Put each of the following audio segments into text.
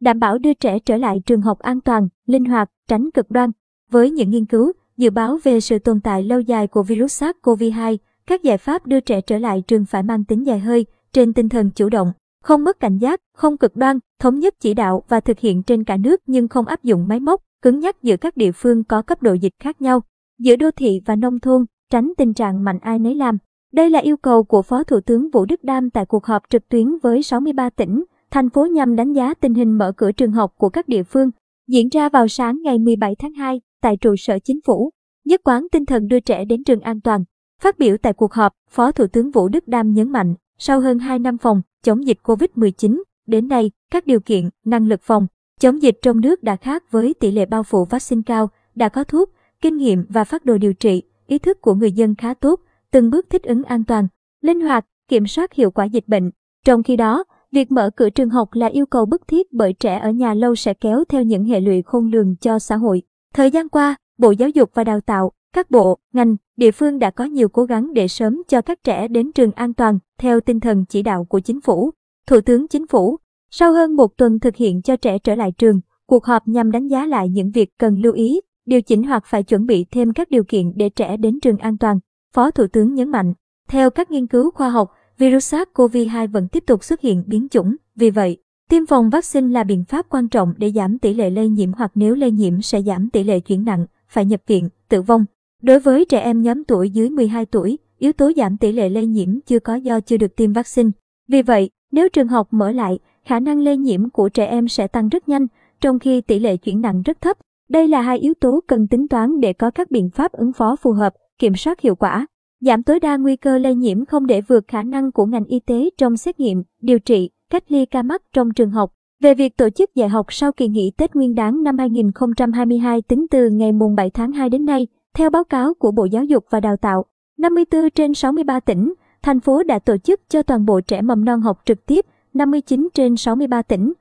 đảm bảo đưa trẻ trở lại trường học an toàn, linh hoạt, tránh cực đoan. Với những nghiên cứu, dự báo về sự tồn tại lâu dài của virus SARS-CoV-2, các giải pháp đưa trẻ trở lại trường phải mang tính dài hơi, trên tinh thần chủ động, không mất cảnh giác, không cực đoan, thống nhất chỉ đạo và thực hiện trên cả nước nhưng không áp dụng máy móc, cứng nhắc giữa các địa phương có cấp độ dịch khác nhau, giữa đô thị và nông thôn, tránh tình trạng mạnh ai nấy làm. Đây là yêu cầu của Phó Thủ tướng Vũ Đức Đam tại cuộc họp trực tuyến với 63 tỉnh, thành phố nhằm đánh giá tình hình mở cửa trường học của các địa phương, diễn ra vào sáng ngày 17 tháng 2 tại trụ sở chính phủ. Nhất quán tinh thần đưa trẻ đến trường an toàn. Phát biểu tại cuộc họp, Phó Thủ tướng Vũ Đức Đam nhấn mạnh, sau hơn 2 năm phòng chống dịch COVID-19, đến nay, các điều kiện, năng lực phòng chống dịch trong nước đã khác với tỷ lệ bao phủ vaccine cao, đã có thuốc, kinh nghiệm và phát đồ điều trị, ý thức của người dân khá tốt, từng bước thích ứng an toàn, linh hoạt, kiểm soát hiệu quả dịch bệnh. Trong khi đó, việc mở cửa trường học là yêu cầu bức thiết bởi trẻ ở nhà lâu sẽ kéo theo những hệ lụy khôn lường cho xã hội. Thời gian qua, Bộ Giáo dục và Đào tạo, các bộ, ngành, địa phương đã có nhiều cố gắng để sớm cho các trẻ đến trường an toàn, theo tinh thần chỉ đạo của chính phủ. Thủ tướng Chính phủ, sau hơn một tuần thực hiện cho trẻ trở lại trường, cuộc họp nhằm đánh giá lại những việc cần lưu ý, điều chỉnh hoặc phải chuẩn bị thêm các điều kiện để trẻ đến trường an toàn. Phó Thủ tướng nhấn mạnh, theo các nghiên cứu khoa học, virus SARS-CoV-2 vẫn tiếp tục xuất hiện biến chủng, vì vậy, tiêm phòng vaccine là biện pháp quan trọng để giảm tỷ lệ lây nhiễm hoặc nếu lây nhiễm sẽ giảm tỷ lệ chuyển nặng, phải nhập viện, tử vong. Đối với trẻ em nhóm tuổi dưới 12 tuổi, yếu tố giảm tỷ lệ lây nhiễm chưa có do chưa được tiêm vaccine. Vì vậy, nếu trường học mở lại, khả năng lây nhiễm của trẻ em sẽ tăng rất nhanh, trong khi tỷ lệ chuyển nặng rất thấp. Đây là hai yếu tố cần tính toán để có các biện pháp ứng phó phù hợp, kiểm soát hiệu quả, giảm tối đa nguy cơ lây nhiễm không để vượt khả năng của ngành y tế trong xét nghiệm, điều trị, cách ly ca mắc trong trường học. Về việc tổ chức dạy học sau kỳ nghỉ Tết Nguyên đán năm 2022 tính từ ngày mùng 7 tháng 2 đến nay, theo báo cáo của Bộ Giáo dục và Đào tạo, 54 trên 63 tỉnh, thành phố đã tổ chức cho toàn bộ trẻ mầm non học trực tiếp 59 trên 63 tỉnh.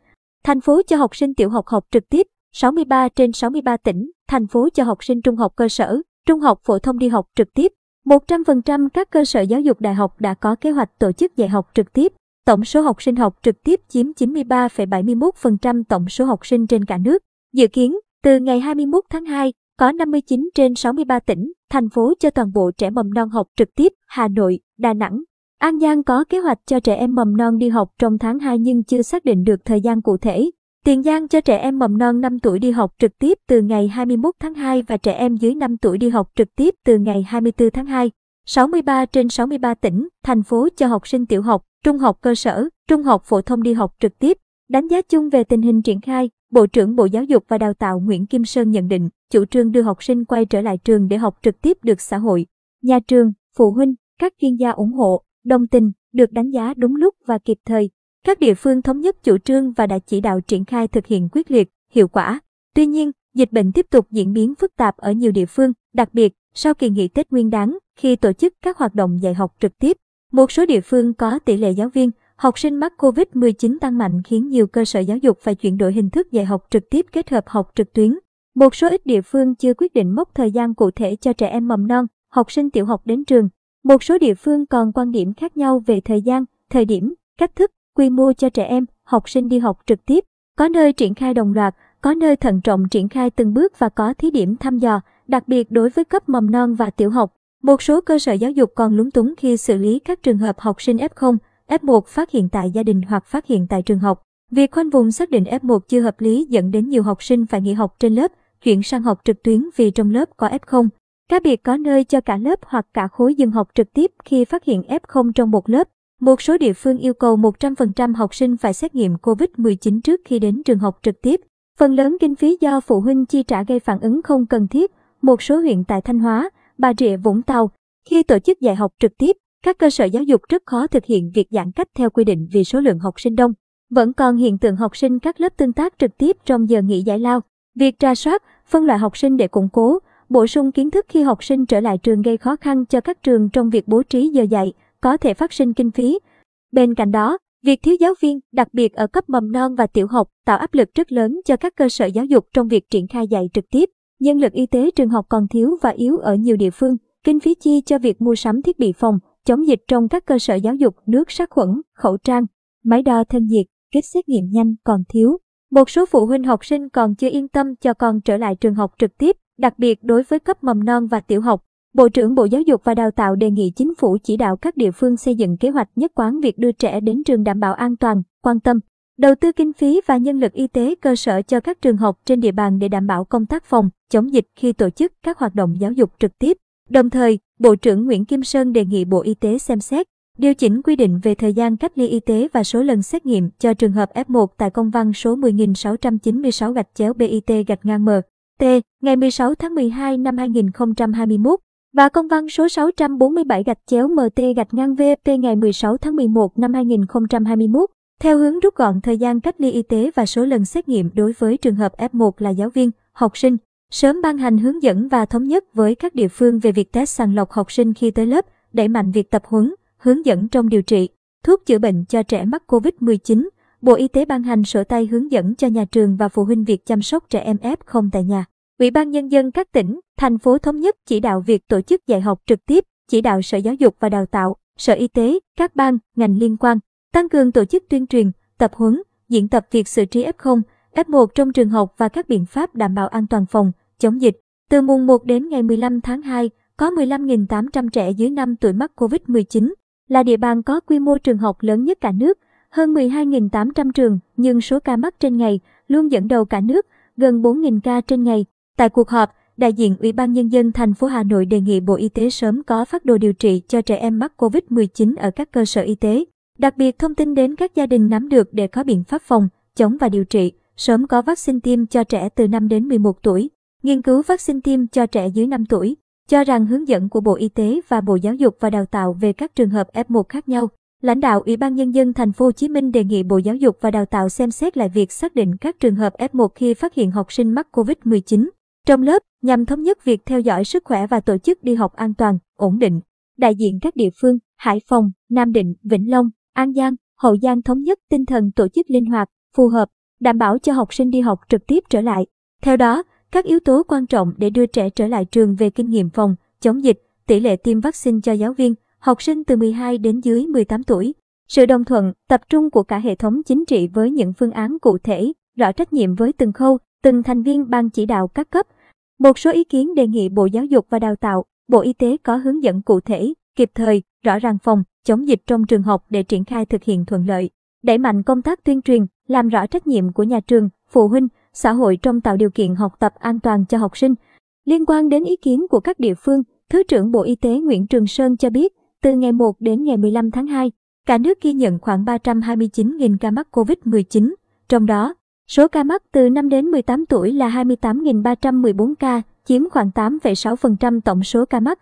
Thành phố cho học sinh tiểu học học trực tiếp 63 trên 63 tỉnh, thành phố cho học sinh trung học cơ sở, trung học phổ thông đi học trực tiếp. 100% các cơ sở giáo dục đại học đã có kế hoạch tổ chức dạy học trực tiếp. Tổng số học sinh học trực tiếp chiếm 93,71% tổng số học sinh trên cả nước. Dự kiến, từ ngày 21 tháng 2, có 59 trên 63 tỉnh, thành phố cho toàn bộ trẻ mầm non học trực tiếp, Hà Nội, Đà Nẵng, An Giang có kế hoạch cho trẻ em mầm non đi học trong tháng 2 nhưng chưa xác định được thời gian cụ thể. Tiền Giang cho trẻ em mầm non 5 tuổi đi học trực tiếp từ ngày 21 tháng 2 và trẻ em dưới 5 tuổi đi học trực tiếp từ ngày 24 tháng 2. 63 trên 63 tỉnh, thành phố cho học sinh tiểu học, trung học cơ sở, trung học phổ thông đi học trực tiếp. Đánh giá chung về tình hình triển khai, Bộ trưởng Bộ Giáo dục và Đào tạo Nguyễn Kim Sơn nhận định, chủ trương đưa học sinh quay trở lại trường để học trực tiếp được xã hội, nhà trường, phụ huynh, các chuyên gia ủng hộ đồng tình, được đánh giá đúng lúc và kịp thời. Các địa phương thống nhất chủ trương và đã chỉ đạo triển khai thực hiện quyết liệt, hiệu quả. Tuy nhiên, dịch bệnh tiếp tục diễn biến phức tạp ở nhiều địa phương, đặc biệt sau kỳ nghỉ Tết Nguyên đán, khi tổ chức các hoạt động dạy học trực tiếp. Một số địa phương có tỷ lệ giáo viên, học sinh mắc COVID-19 tăng mạnh khiến nhiều cơ sở giáo dục phải chuyển đổi hình thức dạy học trực tiếp kết hợp học trực tuyến. Một số ít địa phương chưa quyết định mốc thời gian cụ thể cho trẻ em mầm non, học sinh tiểu học đến trường. Một số địa phương còn quan điểm khác nhau về thời gian, thời điểm, cách thức, quy mô cho trẻ em, học sinh đi học trực tiếp. Có nơi triển khai đồng loạt, có nơi thận trọng triển khai từng bước và có thí điểm thăm dò, đặc biệt đối với cấp mầm non và tiểu học. Một số cơ sở giáo dục còn lúng túng khi xử lý các trường hợp học sinh F0, F1 phát hiện tại gia đình hoặc phát hiện tại trường học. Việc khoanh vùng xác định F1 chưa hợp lý dẫn đến nhiều học sinh phải nghỉ học trên lớp, chuyển sang học trực tuyến vì trong lớp có F0. Cá biệt có nơi cho cả lớp hoặc cả khối dừng học trực tiếp khi phát hiện F0 trong một lớp. Một số địa phương yêu cầu 100% học sinh phải xét nghiệm COVID-19 trước khi đến trường học trực tiếp. Phần lớn kinh phí do phụ huynh chi trả gây phản ứng không cần thiết. Một số huyện tại Thanh Hóa, Bà Rịa Vũng Tàu, khi tổ chức dạy học trực tiếp, các cơ sở giáo dục rất khó thực hiện việc giãn cách theo quy định vì số lượng học sinh đông. Vẫn còn hiện tượng học sinh các lớp tương tác trực tiếp trong giờ nghỉ giải lao. Việc tra soát, phân loại học sinh để củng cố, bổ sung kiến thức khi học sinh trở lại trường gây khó khăn cho các trường trong việc bố trí giờ dạy, có thể phát sinh kinh phí. Bên cạnh đó, việc thiếu giáo viên, đặc biệt ở cấp mầm non và tiểu học, tạo áp lực rất lớn cho các cơ sở giáo dục trong việc triển khai dạy trực tiếp. Nhân lực y tế trường học còn thiếu và yếu ở nhiều địa phương, kinh phí chi cho việc mua sắm thiết bị phòng, chống dịch trong các cơ sở giáo dục, nước sát khuẩn, khẩu trang, máy đo thân nhiệt, kit xét nghiệm nhanh còn thiếu. Một số phụ huynh học sinh còn chưa yên tâm cho con trở lại trường học trực tiếp, đặc biệt đối với cấp mầm non và tiểu học. Bộ trưởng Bộ Giáo dục và Đào tạo đề nghị chính phủ chỉ đạo các địa phương xây dựng kế hoạch nhất quán việc đưa trẻ đến trường đảm bảo an toàn, quan tâm, đầu tư kinh phí và nhân lực y tế cơ sở cho các trường học trên địa bàn để đảm bảo công tác phòng, chống dịch khi tổ chức các hoạt động giáo dục trực tiếp. Đồng thời, Bộ trưởng Nguyễn Kim Sơn đề nghị Bộ Y tế xem xét, điều chỉnh quy định về thời gian cách ly y tế và số lần xét nghiệm cho trường hợp F1 tại công văn số 10.696 gạch chéo BIT gạch ngang M. T, ngày 16 tháng 12 năm 2021 và công văn số 647 gạch chéo MT gạch ngang VP ngày 16 tháng 11 năm 2021 theo hướng rút gọn thời gian cách ly y tế và số lần xét nghiệm đối với trường hợp F1 là giáo viên, học sinh, sớm ban hành hướng dẫn và thống nhất với các địa phương về việc test sàng lọc học sinh khi tới lớp, đẩy mạnh việc tập huấn, hướng dẫn trong điều trị, thuốc chữa bệnh cho trẻ mắc COVID-19. Bộ Y tế ban hành sổ tay hướng dẫn cho nhà trường và phụ huynh việc chăm sóc trẻ em F0 tại nhà. Ủy ban Nhân dân các tỉnh, thành phố thống nhất chỉ đạo việc tổ chức dạy học trực tiếp, chỉ đạo Sở Giáo dục và Đào tạo, Sở Y tế, các ban, ngành liên quan, tăng cường tổ chức tuyên truyền, tập huấn, diễn tập việc xử trí F0, F1 trong trường học và các biện pháp đảm bảo an toàn phòng, chống dịch. Từ mùng 1 đến ngày 15 tháng 2, có 15.800 trẻ dưới 5 tuổi mắc COVID-19, là địa bàn có quy mô trường học lớn nhất cả nước, hơn 12.800 trường, nhưng số ca mắc trên ngày luôn dẫn đầu cả nước, gần 4.000 ca trên ngày. Tại cuộc họp, đại diện Ủy ban Nhân dân thành phố Hà Nội đề nghị Bộ Y tế sớm có phát đồ điều trị cho trẻ em mắc COVID-19 ở các cơ sở y tế. Đặc biệt thông tin đến các gia đình nắm được để có biện pháp phòng, chống và điều trị, sớm có vaccine tiêm cho trẻ từ 5 đến 11 tuổi. Nghiên cứu vaccine tiêm cho trẻ dưới 5 tuổi, cho rằng hướng dẫn của Bộ Y tế và Bộ Giáo dục và Đào tạo về các trường hợp F1 khác nhau. Lãnh đạo Ủy ban nhân dân thành phố Hồ Chí Minh đề nghị Bộ Giáo dục và Đào tạo xem xét lại việc xác định các trường hợp F1 khi phát hiện học sinh mắc COVID-19 trong lớp nhằm thống nhất việc theo dõi sức khỏe và tổ chức đi học an toàn, ổn định. Đại diện các địa phương Hải Phòng, Nam Định, Vĩnh Long, An Giang, Hậu Giang thống nhất tinh thần tổ chức linh hoạt, phù hợp, đảm bảo cho học sinh đi học trực tiếp trở lại. Theo đó, các yếu tố quan trọng để đưa trẻ trở lại trường về kinh nghiệm phòng, chống dịch, tỷ lệ tiêm vaccine cho giáo viên, học sinh từ 12 đến dưới 18 tuổi, sự đồng thuận, tập trung của cả hệ thống chính trị với những phương án cụ thể, rõ trách nhiệm với từng khâu, từng thành viên ban chỉ đạo các cấp. Một số ý kiến đề nghị Bộ Giáo dục và Đào tạo, Bộ Y tế có hướng dẫn cụ thể, kịp thời, rõ ràng phòng, chống dịch trong trường học để triển khai thực hiện thuận lợi. Đẩy mạnh công tác tuyên truyền, làm rõ trách nhiệm của nhà trường, phụ huynh, xã hội trong tạo điều kiện học tập an toàn cho học sinh. Liên quan đến ý kiến của các địa phương, Thứ trưởng Bộ Y tế Nguyễn Trường Sơn cho biết, từ ngày 1 đến ngày 15 tháng 2, cả nước ghi nhận khoảng 329.000 ca mắc COVID-19, trong đó, số ca mắc từ 5 đến 18 tuổi là 28.314 ca, chiếm khoảng 8,6% tổng số ca mắc.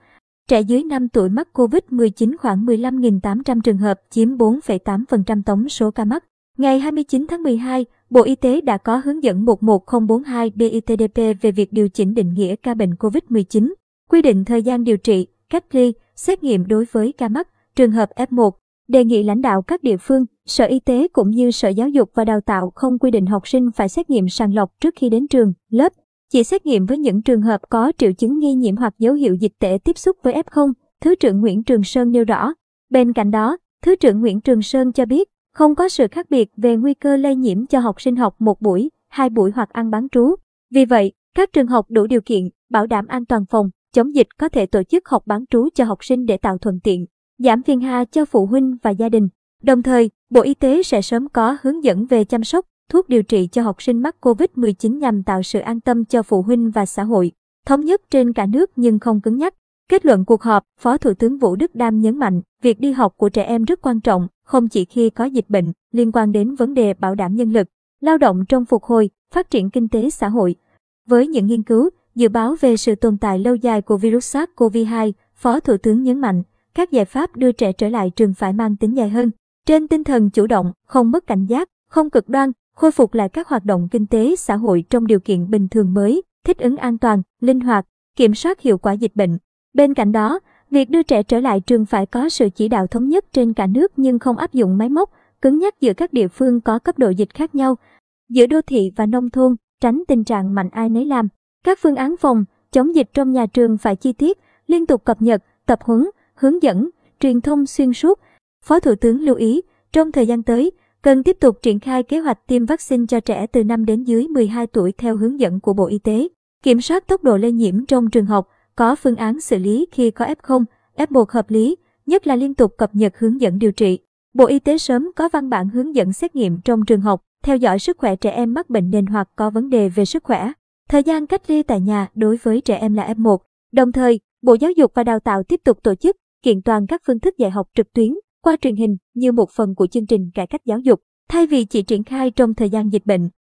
Trẻ dưới 5 tuổi mắc COVID-19 khoảng 15.800 trường hợp, chiếm 4,8% tổng số ca mắc. Ngày 29 tháng 12, Bộ Y tế đã có hướng dẫn 11042 BITDP về việc điều chỉnh định nghĩa ca bệnh COVID-19, quy định thời gian điều trị, cách ly, xét nghiệm đối với ca mắc, trường hợp F1, đề nghị lãnh đạo các địa phương, Sở Y tế cũng như Sở Giáo dục và Đào tạo không quy định học sinh phải xét nghiệm sàng lọc trước khi đến trường, lớp, chỉ xét nghiệm với những trường hợp có triệu chứng nghi nhiễm hoặc dấu hiệu dịch tễ tiếp xúc với F0, Thứ trưởng Nguyễn Trường Sơn nêu rõ. Bên cạnh đó, Thứ trưởng Nguyễn Trường Sơn cho biết, không có sự khác biệt về nguy cơ lây nhiễm cho học sinh học một buổi, hai buổi hoặc ăn bán trú. Vì vậy, các trường học đủ điều kiện, bảo đảm an toàn phòng, chống dịch có thể tổ chức học bán trú cho học sinh để tạo thuận tiện, giảm phiền hà cho phụ huynh và gia đình. Đồng thời, Bộ Y tế sẽ sớm có hướng dẫn về chăm sóc, thuốc điều trị cho học sinh mắc COVID-19 nhằm tạo sự an tâm cho phụ huynh và xã hội, thống nhất trên cả nước nhưng không cứng nhắc. Kết luận cuộc họp, Phó Thủ tướng Vũ Đức Đam nhấn mạnh, việc đi học của trẻ em rất quan trọng, không chỉ khi có dịch bệnh, liên quan đến vấn đề bảo đảm nhân lực, lao động trong phục hồi, phát triển kinh tế xã hội. Với những nghiên cứu, dự báo về sự tồn tại lâu dài của virus SARS-CoV-2, Phó Thủ tướng nhấn mạnh, các giải pháp đưa trẻ trở lại trường phải mang tính dài hơn. Trên tinh thần chủ động, không mất cảnh giác, không cực đoan, khôi phục lại các hoạt động kinh tế xã hội trong điều kiện bình thường mới, thích ứng an toàn, linh hoạt, kiểm soát hiệu quả dịch bệnh. Bên cạnh đó, việc đưa trẻ trở lại trường phải có sự chỉ đạo thống nhất trên cả nước nhưng không áp dụng máy móc, cứng nhắc giữa các địa phương có cấp độ dịch khác nhau, giữa đô thị và nông thôn, tránh tình trạng mạnh ai nấy làm. Các phương án phòng, chống dịch trong nhà trường phải chi tiết, liên tục cập nhật, tập huấn, hướng dẫn, truyền thông xuyên suốt. Phó Thủ tướng lưu ý, trong thời gian tới, Cần tiếp tục triển khai kế hoạch tiêm vaccine cho trẻ từ 5 đến dưới 12 tuổi theo hướng dẫn của Bộ Y tế. Kiểm soát tốc độ lây nhiễm trong trường học, có phương án xử lý khi có F0, F1 hợp lý, nhất là liên tục cập nhật hướng dẫn điều trị. Bộ Y tế sớm có văn bản hướng dẫn xét nghiệm trong trường học, theo dõi sức khỏe trẻ em mắc bệnh nền hoặc có vấn đề về sức khỏe. Thời gian cách ly tại nhà đối với trẻ em là F1. Đồng thời, Bộ Giáo dục và Đào tạo tiếp tục tổ chức kiện toàn các phương thức dạy học trực tuyến qua truyền hình như một phần của chương trình cải cách giáo dục, thay vì chỉ triển khai trong thời gian dịch bệnh.